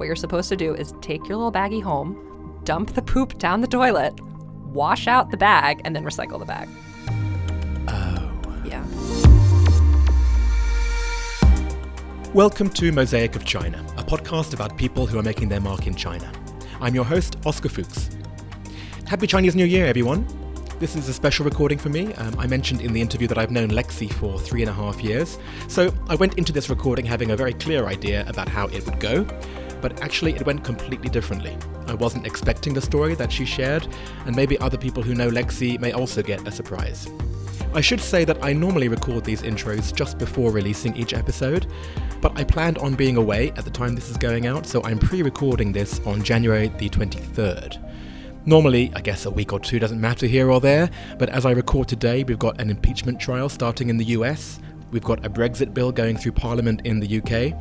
what you're supposed to do is take your little baggie home, dump the poop down the toilet, wash out the bag, and then recycle the bag. Oh. Yeah. Welcome to Mosaic of China, a podcast about people who are making their mark in China. I'm your host, Oscar Fuchs. Happy Chinese New Year, everyone. This is a special recording for me. Um, I mentioned in the interview that I've known Lexi for three and a half years, so I went into this recording having a very clear idea about how it would go, but actually it went completely differently. I wasn't expecting the story that she shared, and maybe other people who know Lexi may also get a surprise. I should say that I normally record these intros just before releasing each episode, but I planned on being away at the time this is going out, so I'm pre recording this on January the 23rd. Normally, I guess a week or two doesn't matter here or there, but as I record today, we've got an impeachment trial starting in the US, we've got a Brexit bill going through Parliament in the UK,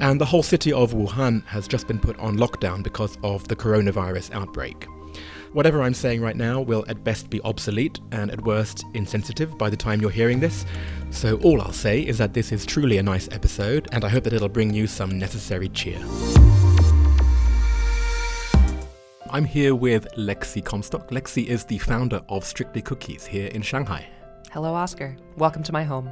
and the whole city of Wuhan has just been put on lockdown because of the coronavirus outbreak. Whatever I'm saying right now will at best be obsolete and at worst insensitive by the time you're hearing this, so all I'll say is that this is truly a nice episode and I hope that it'll bring you some necessary cheer. I'm here with Lexi Comstock. Lexi is the founder of Strictly Cookies here in Shanghai. Hello, Oscar. Welcome to my home.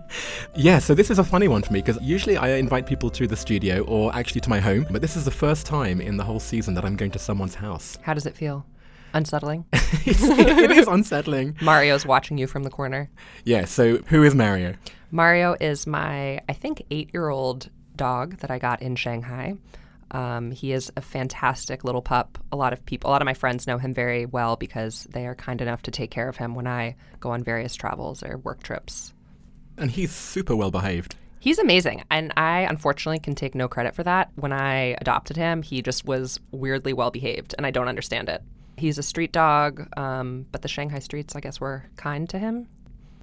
yeah, so this is a funny one for me because usually I invite people to the studio or actually to my home, but this is the first time in the whole season that I'm going to someone's house. How does it feel? Unsettling? it is unsettling. Mario's watching you from the corner. Yeah, so who is Mario? Mario is my, I think, eight year old dog that I got in Shanghai. Um, he is a fantastic little pup. A lot of people, a lot of my friends know him very well because they are kind enough to take care of him when I go on various travels or work trips. And he's super well behaved. He's amazing. And I unfortunately can take no credit for that. When I adopted him, he just was weirdly well behaved, and I don't understand it. He's a street dog, um, but the Shanghai streets, I guess, were kind to him.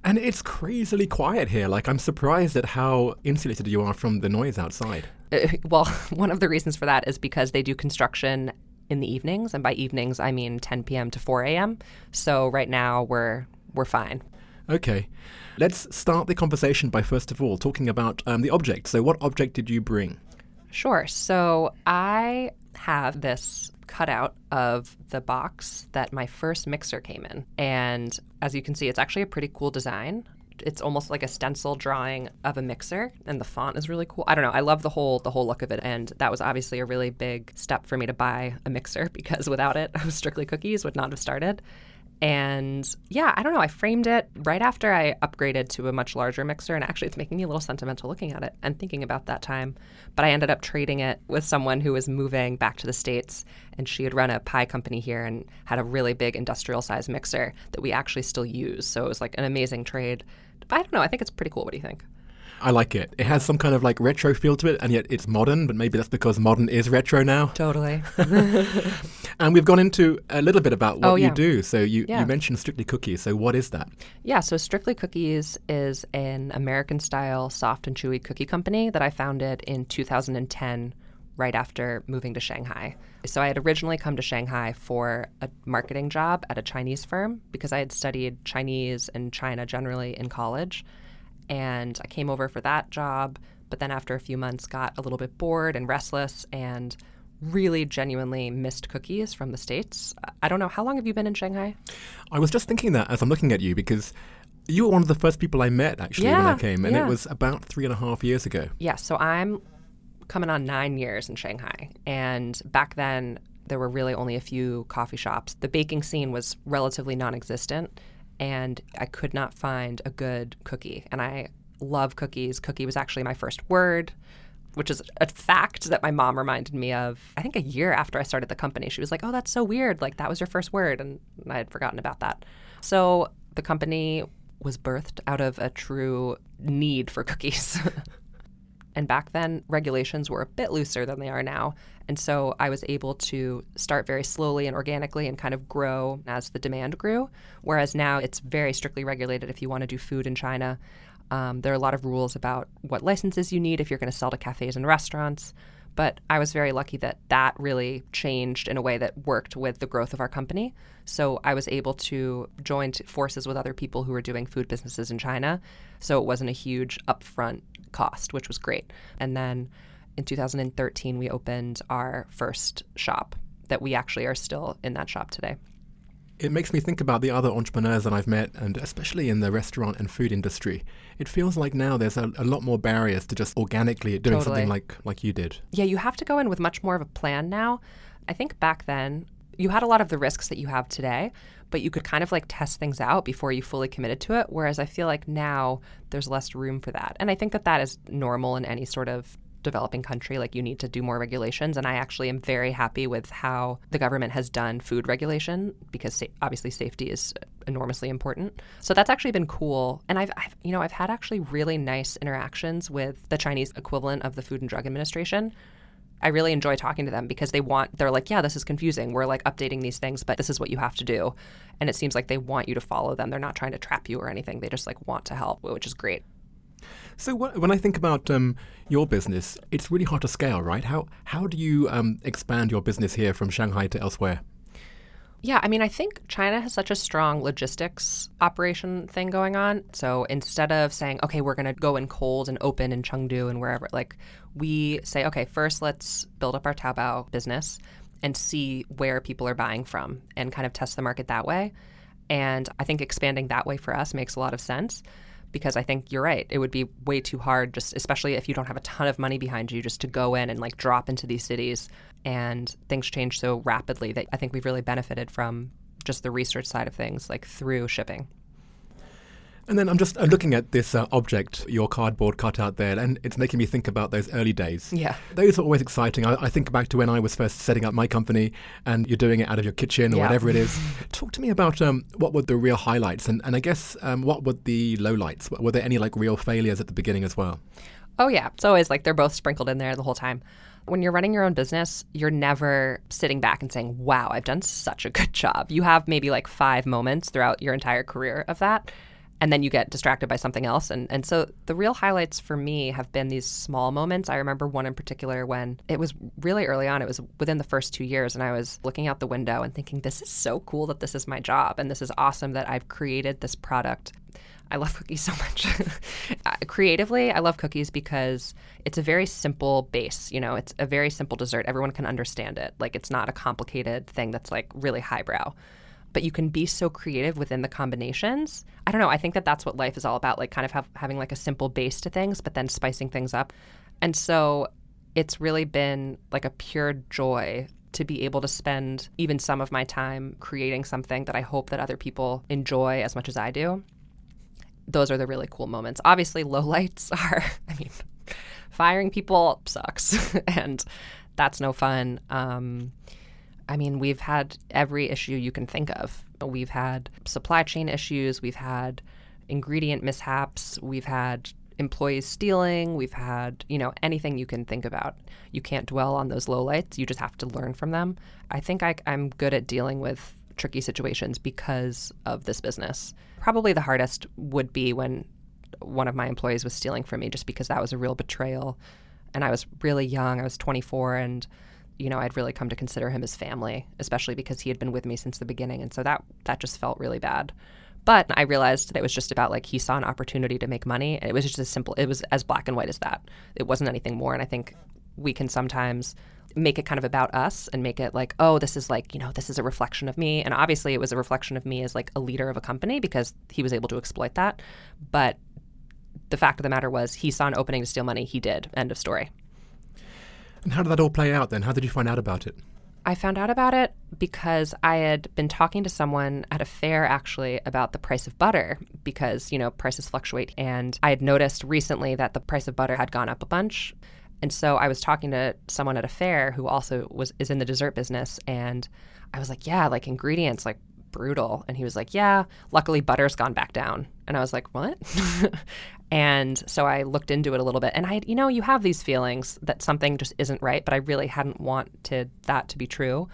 And it's crazily quiet here. Like, I'm surprised at how insulated you are from the noise outside. Uh, well, one of the reasons for that is because they do construction in the evenings, and by evenings I mean 10 p.m. to 4 a.m. So right now we're we're fine. Okay, let's start the conversation by first of all talking about um, the object. So, what object did you bring? Sure. So I have this cutout of the box that my first mixer came in, and as you can see, it's actually a pretty cool design it's almost like a stencil drawing of a mixer and the font is really cool. I don't know. I love the whole the whole look of it and that was obviously a really big step for me to buy a mixer because without it, I was Strictly Cookies would not have started. And yeah, I don't know. I framed it right after I upgraded to a much larger mixer. And actually, it's making me a little sentimental looking at it and thinking about that time. But I ended up trading it with someone who was moving back to the States. And she had run a pie company here and had a really big industrial size mixer that we actually still use. So it was like an amazing trade. I don't know. I think it's pretty cool. What do you think? I like it. It has some kind of like retro feel to it, and yet it's modern, but maybe that's because modern is retro now. Totally. and we've gone into a little bit about what oh, yeah. you do. So you, yeah. you mentioned Strictly Cookies. So what is that? Yeah, so Strictly Cookies is an American style soft and chewy cookie company that I founded in 2010 right after moving to Shanghai. So I had originally come to Shanghai for a marketing job at a Chinese firm because I had studied Chinese and China generally in college. And I came over for that job, but then after a few months got a little bit bored and restless and really genuinely missed cookies from the States. I don't know. How long have you been in Shanghai? I was just thinking that as I'm looking at you because you were one of the first people I met actually yeah, when I came, and yeah. it was about three and a half years ago. Yeah, so I'm coming on nine years in Shanghai. And back then, there were really only a few coffee shops. The baking scene was relatively non existent, and I could not find a good cookie. And I love cookies. Cookie was actually my first word, which is a fact that my mom reminded me of, I think a year after I started the company. She was like, Oh, that's so weird. Like, that was your first word. And I had forgotten about that. So the company was birthed out of a true need for cookies. And back then, regulations were a bit looser than they are now. And so I was able to start very slowly and organically and kind of grow as the demand grew. Whereas now it's very strictly regulated if you want to do food in China. Um, there are a lot of rules about what licenses you need if you're going to sell to cafes and restaurants. But I was very lucky that that really changed in a way that worked with the growth of our company. So I was able to join forces with other people who were doing food businesses in China. So it wasn't a huge upfront cost, which was great. And then in 2013, we opened our first shop that we actually are still in that shop today. It makes me think about the other entrepreneurs that I've met, and especially in the restaurant and food industry. It feels like now there's a, a lot more barriers to just organically doing Totally. something like, like you did. Yeah, you have to go in with much more of a plan now. I think back then, you had a lot of the risks that you have today, but you could kind of like test things out before you fully committed to it. Whereas I feel like now there's less room for that. And I think that that is normal in any sort of developing country. Like you need to do more regulations. And I actually am very happy with how the government has done food regulation because sa- obviously safety is enormously important. So that's actually been cool. And I've, I've, you know, I've had actually really nice interactions with the Chinese equivalent of the Food and Drug Administration. I really enjoy talking to them because they want, they're like, yeah, this is confusing. We're like updating these things, but this is what you have to do. And it seems like they want you to follow them. They're not trying to trap you or anything. They just like want to help, which is great. So what, when I think about um, your business, it's really hard to scale, right? How how do you um, expand your business here from Shanghai to elsewhere? Yeah, I mean, I think China has such a strong logistics operation thing going on. So instead of saying, okay, we're going to go in cold and open in Chengdu and wherever, like we say, okay, first let's build up our Taobao business and see where people are buying from and kind of test the market that way. And I think expanding that way for us makes a lot of sense because I think you're right. It would be way too hard, just especially if you don't have a ton of money behind you, just to go in and like drop into these cities. And things change so rapidly that I think we've really benefited from just the research side of things, like through shipping. And then I'm just uh, looking at this uh, object, your cardboard cutout there, and it's making me think about those early days. Yeah. Those are always exciting. I, I think back to when I was first setting up my company and you're doing it out of your kitchen or Yeah. whatever it is. Talk to me about um, what were the real highlights and, and I guess um, what were the lowlights? Were there any like real failures at the beginning as well? Oh, yeah. It's always like they're both sprinkled in there the whole time. When you're running your own business, you're never sitting back and saying, wow, I've done such a good job. You have maybe like five moments throughout your entire career of that. And then you get distracted by something else. And, and so the real highlights for me have been these small moments. I remember one in particular when it was really early on, it was within the first two years, and I was looking out the window and thinking, this is so cool that this is my job. And this is awesome that I've created this product I love cookies so much. Uh, Creatively, I love cookies because it's a very simple base. You know, it's a very simple dessert. Everyone can understand it. Like, it's not a complicated thing that's like really highbrow. But you can be so creative within the combinations. I don't know. I think that that's what life is all about. Like, kind of have, having like a simple base to things, but then spicing things up. And so it's really been like a pure joy to be able to spend even some of my time creating something that I hope that other people enjoy as much as I do those are the really cool moments. Obviously, low lights are, I mean, firing people sucks, and that's no fun. Um, I mean, we've had every issue you can think of. We've had supply chain issues, we've had ingredient mishaps, we've had employees stealing, we've had, you know, anything you can think about. You can't dwell on those lowlights, you just have to learn from them. I think I, I'm good at dealing with tricky situations because of this business. Probably the hardest would be when one of my employees was stealing from me just because that was a real betrayal. And I was really young, I was 24 and you know, I'd really come to consider him as family, especially because he had been with me since the beginning and so that that just felt really bad. But I realized that it was just about like he saw an opportunity to make money. And it was just as simple. It was as black and white as that. It wasn't anything more. And I think we can sometimes make it kind of about us and make it like, oh, this is like, you know, this is a reflection of me. And obviously it was a reflection of me as like a leader of a company because he was able to exploit that. But the fact of the matter was he saw an opening to steal money. He did. End of story. And how did that all play out then? How did you find out about it? I found out about it because I had been talking to someone at a fair actually about the price of butter because, you know, prices fluctuate. And I had noticed recently that the price of butter had gone up a bunch. And so I was talking to someone at a fair who also was is in the dessert business and I was like, "Yeah, like ingredients like brutal." And he was like, "Yeah, luckily butter's gone back down." And I was like, "What?" and so I looked into it a little bit and I you know, you have these feelings that something just isn't right, but I really hadn't wanted that to be true.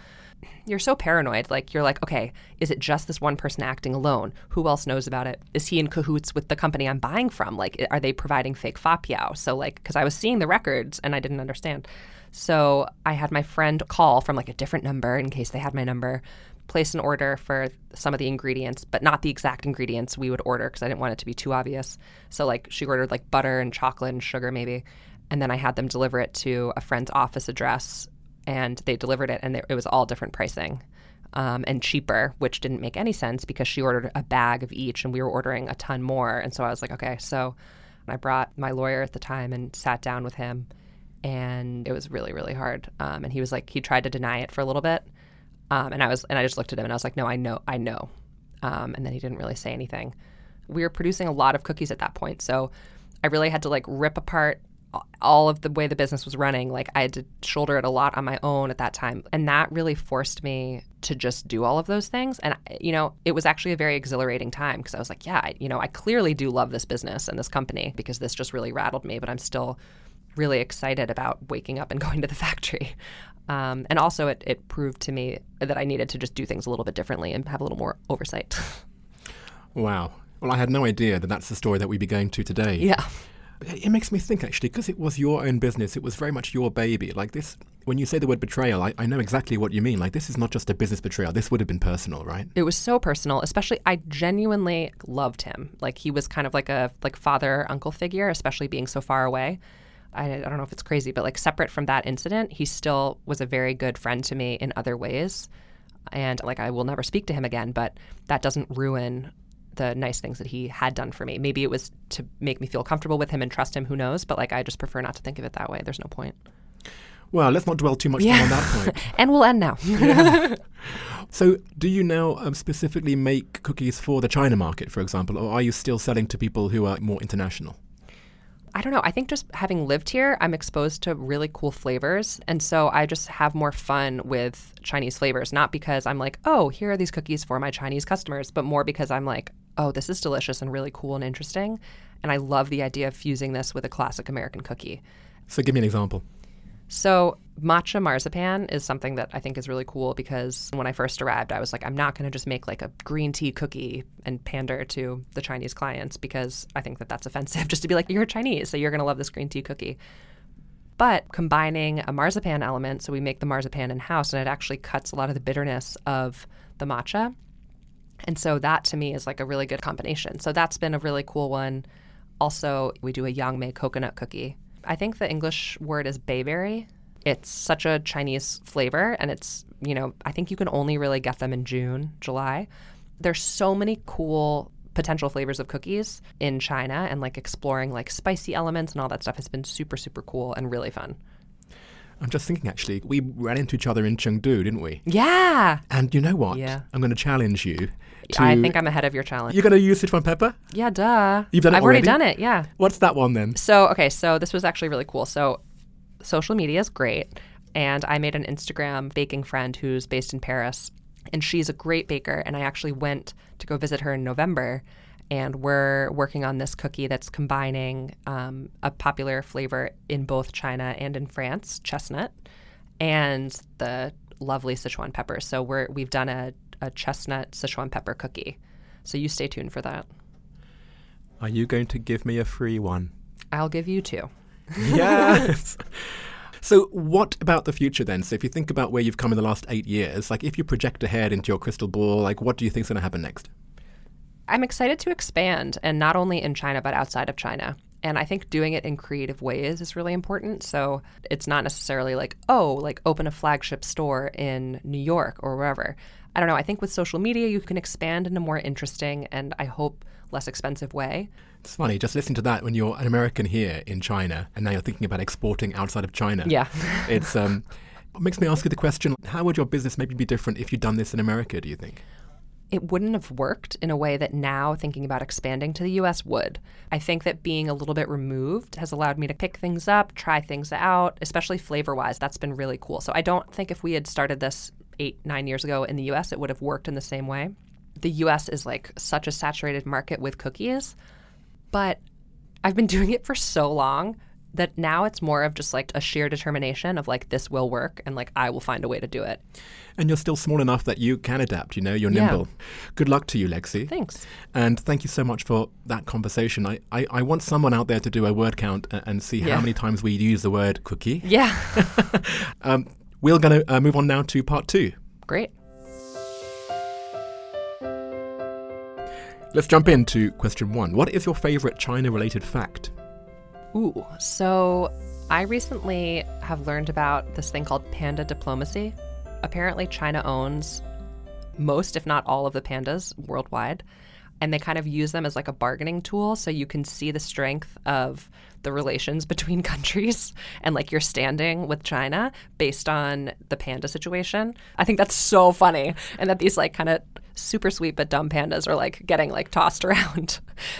You're so paranoid. Like, you're like, okay, is it just this one person acting alone? Who else knows about it? Is he in cahoots with the company I'm buying from? Like, are they providing fake fapiao? So, like, because I was seeing the records and I didn't understand. So, I had my friend call from like a different number in case they had my number, place an order for some of the ingredients, but not the exact ingredients we would order because I didn't want it to be too obvious. So, like, she ordered like butter and chocolate and sugar, maybe. and then I had them deliver it to a friend's office address, and they delivered it, and it was all different pricing. Um, and cheaper, which didn't make any sense because she ordered a bag of each and we were ordering a ton more. And so I was like, okay, so I brought my lawyer at the time and sat down with him, and it was really, really hard. Um, and he was like, he tried to deny it for a little bit, um, and I was, and I just looked at him and I was like, no, I know, I know. Um, and then he didn't really say anything. We were producing a lot of cookies at that point, so I really had to like rip apart all of the way the business was running. Like I had to shoulder it a lot on my own at that time. And that really forced me to just do all of those things. And, you know, it was actually a very exhilarating time because I was like, yeah, I, you know, I clearly do love this business and this company because this just really rattled me, but I'm still really excited about waking up and going to the factory. Um, and also, it, it proved to me that I needed to just do things a little bit differently and have a little more oversight. wow. Well, I had no idea that that's the story that we'd be going to today. Yeah. It makes me think actually, because it was your own business, it was very much your baby. Like this, when you say the word betrayal, I, I know exactly what you mean. Like this is not just a business betrayal. This would have been personal, right? It was so personal. Especially, I genuinely loved him. Like he was kind of like a like father uncle figure, especially being so far away. I, I don't know if it's crazy, but like separate from that incident, he still was a very good friend to me in other ways. And like I will never speak to him again, but that doesn't ruin the nice things that he had done for me. Maybe it was to make me feel comfortable with him and trust him, who knows? But like I just prefer not to think of it that way. There's no point. Well, let's not dwell too much yeah. on that point. and we'll end now. yeah. So, do you now um, specifically make cookies for the China market, for example, or are you still selling to people who are more international? I don't know. I think just having lived here, I'm exposed to really cool flavors. And so I just have more fun with Chinese flavors, not because I'm like, oh, here are these cookies for my Chinese customers, but more because I'm like, oh, this is delicious and really cool and interesting. And I love the idea of fusing this with a classic American cookie. So give me an example. So, matcha marzipan is something that I think is really cool because when I first arrived, I was like, I'm not going to just make like a green tea cookie and pander to the Chinese clients because I think that that's offensive just to be like, you're Chinese, so you're going to love this green tea cookie. But combining a marzipan element, so we make the marzipan in house and it actually cuts a lot of the bitterness of the matcha. And so that to me is like a really good combination. So that's been a really cool one. Also, we do a Yangmei coconut cookie I think the English word is bayberry. It's such a Chinese flavor, and it's, you know, I think you can only really get them in June, July. There's so many cool potential flavors of cookies in China, and like exploring like spicy elements and all that stuff has been super, super cool and really fun. I'm just thinking, actually, we ran into each other in Chengdu, didn't we? Yeah. And you know what? Yeah. I'm going to challenge you. To, I think I'm ahead of your challenge. You're going to use Sichuan pepper? Yeah, duh. You've done it I've already? already done it, yeah. What's that one then? So, okay, so this was actually really cool. So, social media is great. And I made an Instagram baking friend who's based in Paris. And she's a great baker. And I actually went to go visit her in November and we're working on this cookie that's combining um, a popular flavor in both China and in France, chestnut, and the lovely Sichuan pepper. So we're we've done a, a chestnut Sichuan pepper cookie. So you stay tuned for that. Are you going to give me a free one? I'll give you two. Yes. So, what about the future then? So, if you think about where you've come in the last eight years, like if you project ahead into your crystal ball, like what do you think is going to happen next? I'm excited to expand, and not only in China, but outside of China. And I think doing it in creative ways is really important. So it's not necessarily like, oh, like open a flagship store in New York or wherever. I don't know. I think with social media, you can expand in a more interesting and I hope less expensive way. It's funny, just listen to that when you're an American here in China and now you're thinking about exporting outside of China. Yeah. it's um, it makes me ask you the question how would your business maybe be different if you'd done this in America, do you think? it wouldn't have worked in a way that now thinking about expanding to the US would. I think that being a little bit removed has allowed me to pick things up, try things out, especially flavor wise. That's been really cool. So I don't think if we had started this eight, nine years ago in the US, it would have worked in the same way. The US is like such a saturated market with cookies, but I've been doing it for so long that now it's more of just like a sheer determination of like this will work and like I will find a way to do it. And you're still small enough that you can adapt, you know, you're nimble. Yeah. Good luck to you, Lexi. Thanks. And thank you so much for that conversation. I, I, I want someone out there to do a word count and, and see yeah. how many times we use the word cookie. Yeah. um, we're going to uh, move on now to part two. Great. Let's jump into question one. What is your favorite China related fact? Ooh, so I recently have learned about this thing called panda diplomacy. Apparently, China owns most, if not all, of the pandas worldwide. And they kind of use them as like a bargaining tool. So you can see the strength of the relations between countries and like your standing with China based on the panda situation. I think that's so funny. And that these like kind of super sweet but dumb pandas are like getting like tossed around.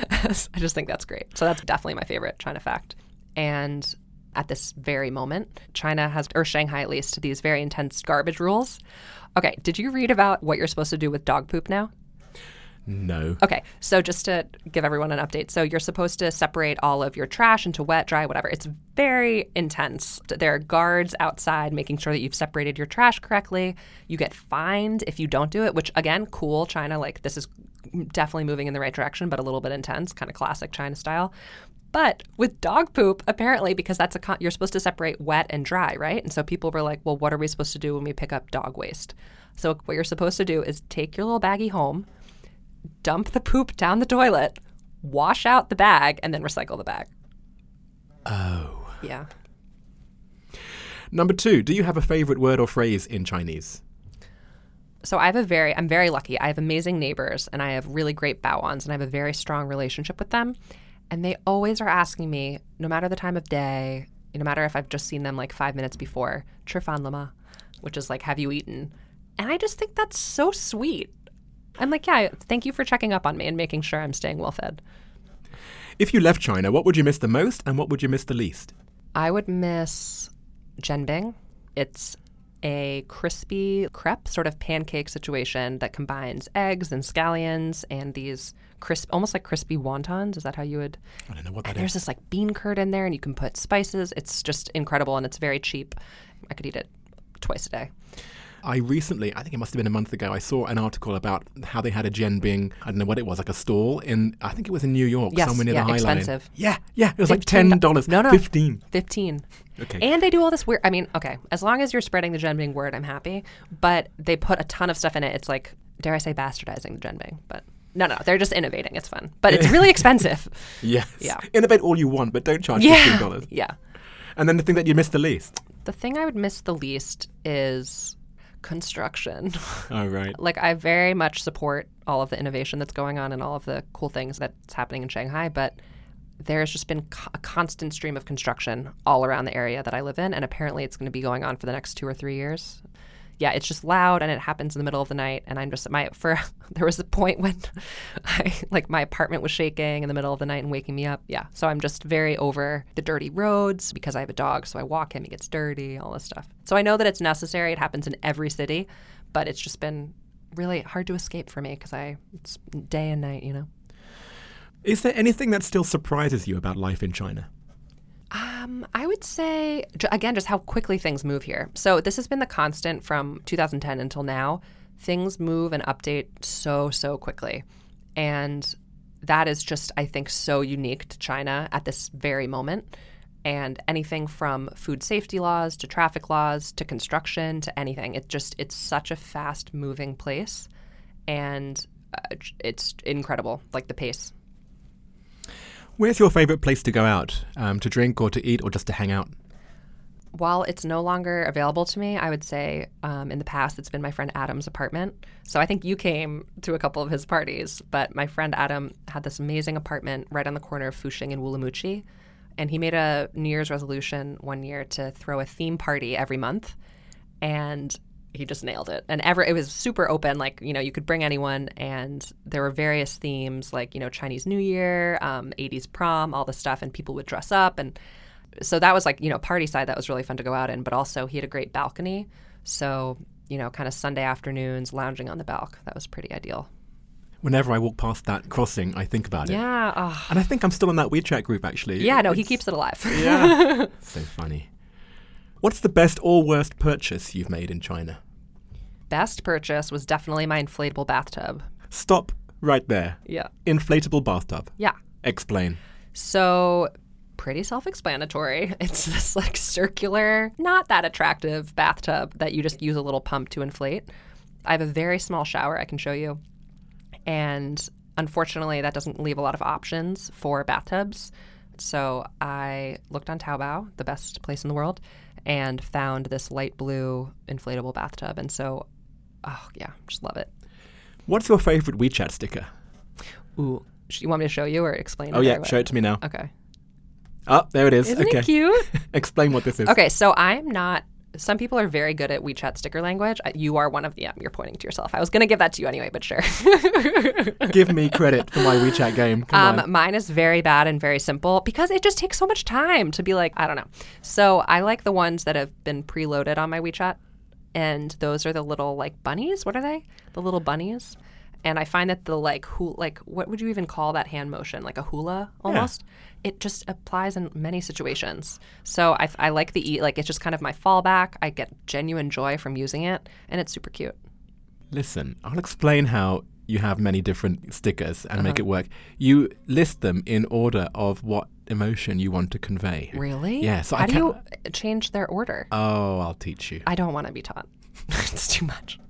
I just think that's great. So that's definitely my favorite China fact. And at this very moment, China has, or Shanghai at least, these very intense garbage rules. Okay, did you read about what you're supposed to do with dog poop now? No. Okay, so just to give everyone an update, so you're supposed to separate all of your trash into wet, dry, whatever. It's very intense. There are guards outside making sure that you've separated your trash correctly. You get fined if you don't do it, which again, cool China. Like this is definitely moving in the right direction, but a little bit intense, kind of classic China style. But with dog poop, apparently, because that's a con- you're supposed to separate wet and dry, right? And so people were like, "Well, what are we supposed to do when we pick up dog waste?" So what you're supposed to do is take your little baggie home dump the poop down the toilet, wash out the bag, and then recycle the bag. Oh. Yeah. Number two, do you have a favorite word or phrase in Chinese? So I have a very, I'm very lucky. I have amazing neighbors and I have really great bao-ons and I have a very strong relationship with them. And they always are asking me, no matter the time of day, no matter if I've just seen them like five minutes before, Chifan lama, which is like, have you eaten? And I just think that's so sweet. I'm like, yeah, thank you for checking up on me and making sure I'm staying well fed. If you left China, what would you miss the most and what would you miss the least? I would miss jianbing. It's a crispy crepe, sort of pancake situation that combines eggs and scallions and these crisp, almost like crispy wontons. Is that how you would? I don't know what that and There's this like bean curd in there, and you can put spices. It's just incredible, and it's very cheap. I could eat it twice a day. I recently, I think it must have been a month ago, I saw an article about how they had a jianbing, I don't know what it was, like a stall in, I think it was in New York, Yes, somewhere near yeah, the High Line. expensive. Yeah, yeah, it was like $15. $10. No, no. 15 Fifteen. Okay. And they do all this weird. I mean, okay, as long as you're spreading the jianbing word, I'm happy. But they put a ton of stuff in it. It's like, dare I say, bastardizing the jianbing, but. No, no, they're just innovating. It's fun, but it's really expensive. Yes. Yeah. Innovate all you want, but don't charge yeah, $15. yeah. And then the thing that you miss the least. The thing I would miss the least is construction. Oh, right. like I very much support all of the innovation that's going on and all of the cool things that's happening in Shanghai, but there's just been co- a constant stream of construction all around the area that I live in, and apparently it's going to be going on for the next two or three years. Yeah, it's just loud and it happens in the middle of the night, and I'm just my for there was a point when I like my apartment was shaking in the middle of the night and waking me up. Yeah, so I'm just very over the dirty roads because I have a dog, so I walk him, he gets dirty, all this stuff. So I know that it's necessary. It happens in every city, but it's just been really hard to escape for me because I it's day and night, you know. Is there anything that still surprises you about life in China? Um, I would say again, just how quickly things move here. So this has been the constant from 2010 until now. Things move and update so so quickly, and that is just I think so unique to China at this very moment. And anything from food safety laws to traffic laws to construction to anything, it just it's such a fast moving place, and uh, it's incredible, like the pace. Where's your favorite place to go out? Um, to drink or to eat or just to hang out? While it's no longer available to me, I would say um, in the past it's been my friend Adam's apartment. So I think you came to a couple of his parties, but my friend Adam had this amazing apartment right on the corner of Fuxing and Wulumuqi. And he made a New Year's resolution one year to throw a theme party every month. And he just nailed it. And ever it was super open, like, you know, you could bring anyone and there were various themes like, you know, Chinese New Year, um, 80s prom, all the stuff, and people would dress up and so that was like you know party side that was really fun to go out in but also he had a great balcony so you know kind of sunday afternoons lounging on the balcony that was pretty ideal Whenever I walk past that crossing, I think about it. yeah oh. And I think I'm still in that WeChat group actually. yeah no he keeps it alive Yeah. so funny. What's the best or worst purchase you've made in China? best purchase was definitely my inflatable bathtub Stop right there. yeah Inflatable bathtub. yeah Explain. So, pretty self explanatory. It's this like circular, not that attractive bathtub that you just use a little pump to inflate. I have a very small shower I can show you. And unfortunately, that doesn't leave a lot of options for bathtubs. So I looked on Taobao, the best place in the world, and found this light blue inflatable bathtub. And so, oh yeah, just love it. What's your favorite WeChat sticker? Ooh, you want me to show you or explain? Oh yeah, show it to me now. Okay. Oh, there it is. Isn't okay. it cute? Explain what this is. Okay, so I'm not. Some people are very good at WeChat sticker language. You are one of them. You're pointing to yourself. I was going to give that to you anyway, but sure. Give me credit for my WeChat game. Come Um, on. mine is very bad and very simple because it just takes so much time to be like, I don't know. So I like the ones that have been preloaded on my WeChat. And those are the little like bunnies. What are they? The little bunnies. And I find that the like who like what would you even call that hand motion? Like a hula almost. yeah. It just applies in many situations. So I, I like the e like it's just kind of my fallback. I get genuine joy from using it, and it's super cute. Listen, I'll explain how you have many different stickers and Uh-huh. make it work. You list them in order of what emotion you want to convey. Really? Yeah, so I how do you change their order? Oh, I'll teach you. I don't want to be taught. it's too much.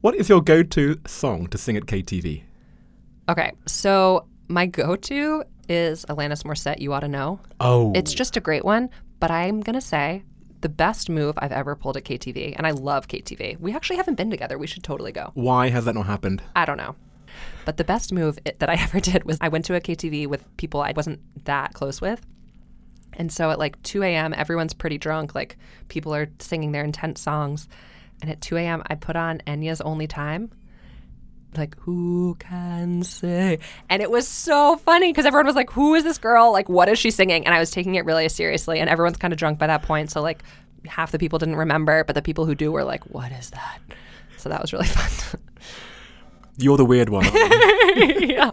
What is your go-to song to sing at KTV? Okay, so my go-to is Alanis Morissette. You ought to know. Oh, It's just a great one, but I'm gonna say the best move I've ever pulled at KTV, and I love KTV. We actually haven't been together. We should totally go. why has that not happened? I don't know. But the best move it, that I ever did was I went to a KTV with people I wasn't that close with. And so at like 2 a.m., everyone's pretty drunk. Like people are singing their intense songs. And at 2 a.m., I put on Enya's Only Time. Like, who can say? And it was so funny because everyone was like, who is this girl? Like, what is she singing? And I was taking it really seriously. And everyone's kind of drunk by that point. So, like, half the people didn't remember, but the people who do were like, what is that? So that was really fun. You're the weird one. yeah.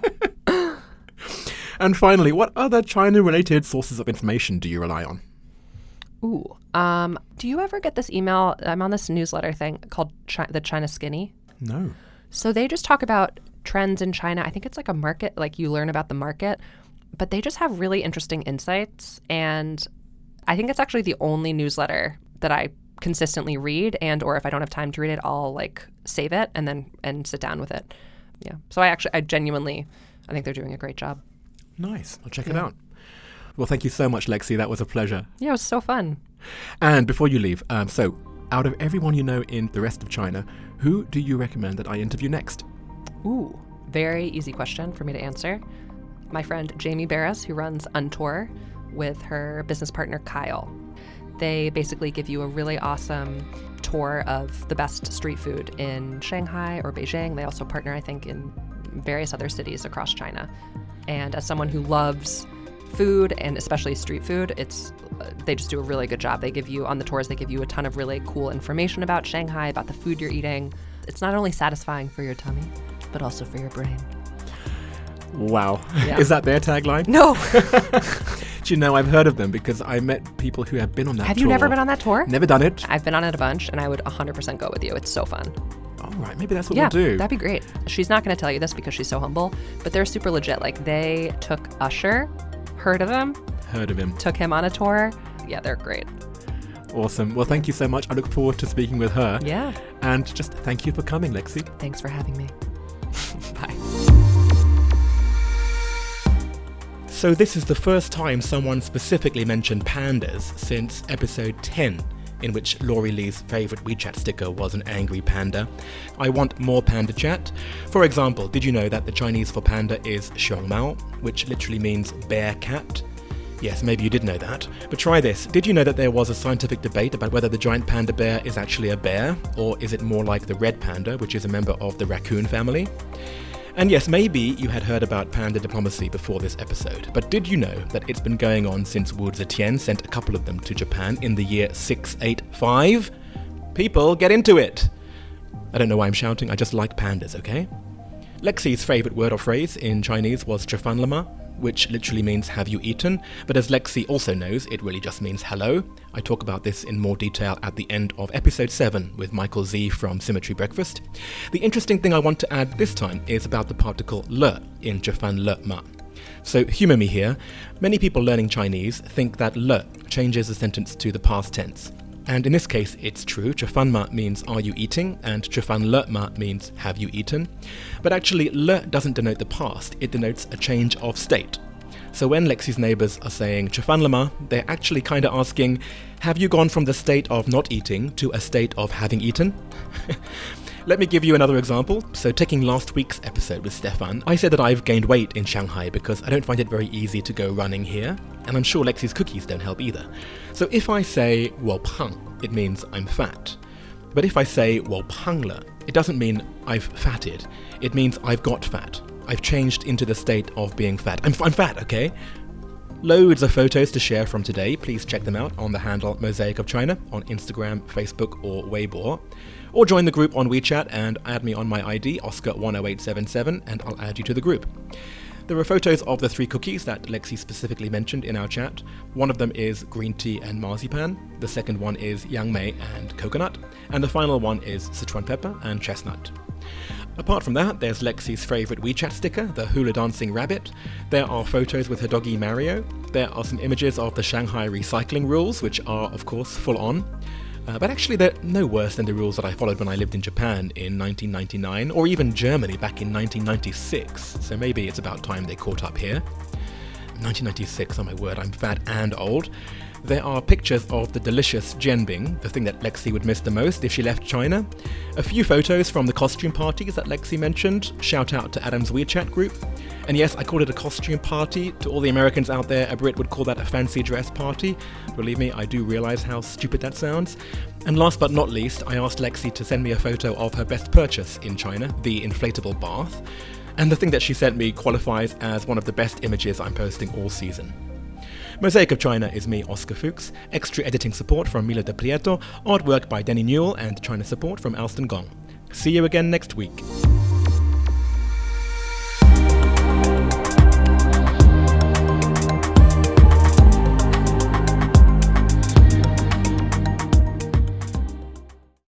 and finally, what other China-related sources of information do you rely on? Ooh. Um, do you ever get this email? I'm on this newsletter thing called Chi- the China Skinny. No. So they just talk about trends in China. I think it's like a market, like you learn about the market, but they just have really interesting insights. And I think it's actually the only newsletter that I consistently read and or if I don't have time to read it, I'll like save it and then and sit down with it. Yeah. So I actually I genuinely I think they're doing a great job. Nice. I'll check it out. Well, thank you so much, Lexi. That was a pleasure. Yeah, it was so fun. And before you leave, um, so out of everyone you know in the rest of China, who do you recommend that I interview next? Ooh, very easy question for me to answer. My friend Jamie Barys, who runs Untour with her business partner Kyle. They basically give you a really awesome tour of the best street food in Shanghai or Beijing. They also partner, I think, in various other cities across China. And as someone who loves food and especially street food, it's they just do a really good job. They give you on the tours, they give you a ton of really cool information about Shanghai, about the food you're eating. It's not only satisfying for your tummy, but also for your brain. Wow. Yeah. Is that their tagline? No. Do you know, I've heard of them because I met people who have been on that tour. Have tour. you never been on that tour? Never done it. I've been on it a bunch, and I would 100% go with you. It's so fun. All right, maybe that's what yeah, we'll do. that'd be great. She's not going to tell you this because she's so humble, but they're super legit. Like they took Usher, heard of him, Heard of him. took him on a tour. Yeah, they're great. Awesome. Well, thank you so much. I look forward to speaking with her. Yeah. And just thank you for coming, Lexi. Thanks for having me. Bye. So, this is the first time someone specifically mentioned pandas since episode 10, in which Laurie Lee's favourite WeChat sticker was an angry panda. I want more panda chat. For example, did you know that the Chinese for panda is xiongmao, which literally means bear cat? Yes, maybe you did know that. But try this. Did you know that there was a scientific debate about whether the giant panda bear is actually a bear, or is it more like the red panda, which is a member of the raccoon family? And yes, maybe you had heard about panda diplomacy before this episode, but did you know that it's been going on since Wu Zetian sent a couple of them to Japan in the year 685? People, get into it! I don't know why I'm shouting, I just like pandas, okay? Lexi's favourite word or phrase in Chinese was Chafanlama, which literally means have you eaten, but as Lexi also knows, it really just means hello. I talk about this in more detail at the end of episode 7 with Michael Zee from Symmetry Breakfast. The interesting thing I want to add this time is about the particle le in Jafan le ma. So, humour me here. Many people learning Chinese think that le changes the sentence to the past tense. And in this case, it's true. Chafanma means are you eating, and chafan ma means have you eaten. But actually, le doesn't denote the past, it denotes a change of state. So when Lexi's neighbours are saying Chafan Lama, they're actually kind of asking, Have you gone from the state of not eating to a state of having eaten? Let me give you another example. So, taking last week's episode with Stefan, I said that I've gained weight in Shanghai because I don't find it very easy to go running here, and I'm sure Lexi's cookies don't help either. So, if I say 我胖, it means I'm fat. But if I say 我胖了, it doesn't mean I've fatted, it means I've got fat. I've changed into the state of being fat. I'm, I'm fat, okay? Loads of photos to share from today. Please check them out on the handle Mosaic of China on Instagram, Facebook, or Weibo. Or join the group on WeChat and add me on my ID, Oscar10877, and I'll add you to the group. There are photos of the three cookies that Lexi specifically mentioned in our chat. One of them is green tea and marzipan, the second one is yang mei and coconut, and the final one is Sichuan pepper and chestnut. Apart from that, there's Lexi's favourite WeChat sticker, the hula dancing rabbit. There are photos with her doggy Mario. There are some images of the Shanghai recycling rules, which are, of course, full on. Uh, but actually, they're no worse than the rules that I followed when I lived in Japan in 1999, or even Germany back in 1996, so maybe it's about time they caught up here. 1996, oh my word, I'm fat and old. There are pictures of the delicious jianbing, the thing that Lexi would miss the most if she left China. A few photos from the costume parties that Lexi mentioned. Shout out to Adam's WeChat group. And yes, I called it a costume party. To all the Americans out there, a Brit would call that a fancy dress party. Believe me, I do realize how stupid that sounds. And last but not least, I asked Lexi to send me a photo of her best purchase in China, the inflatable bath. And the thing that she sent me qualifies as one of the best images I'm posting all season. Mosaic of China is me, Oscar Fuchs, extra editing support from Mila De Prieto, artwork by Denny Newell, and China support from Alston Gong. See you again next week.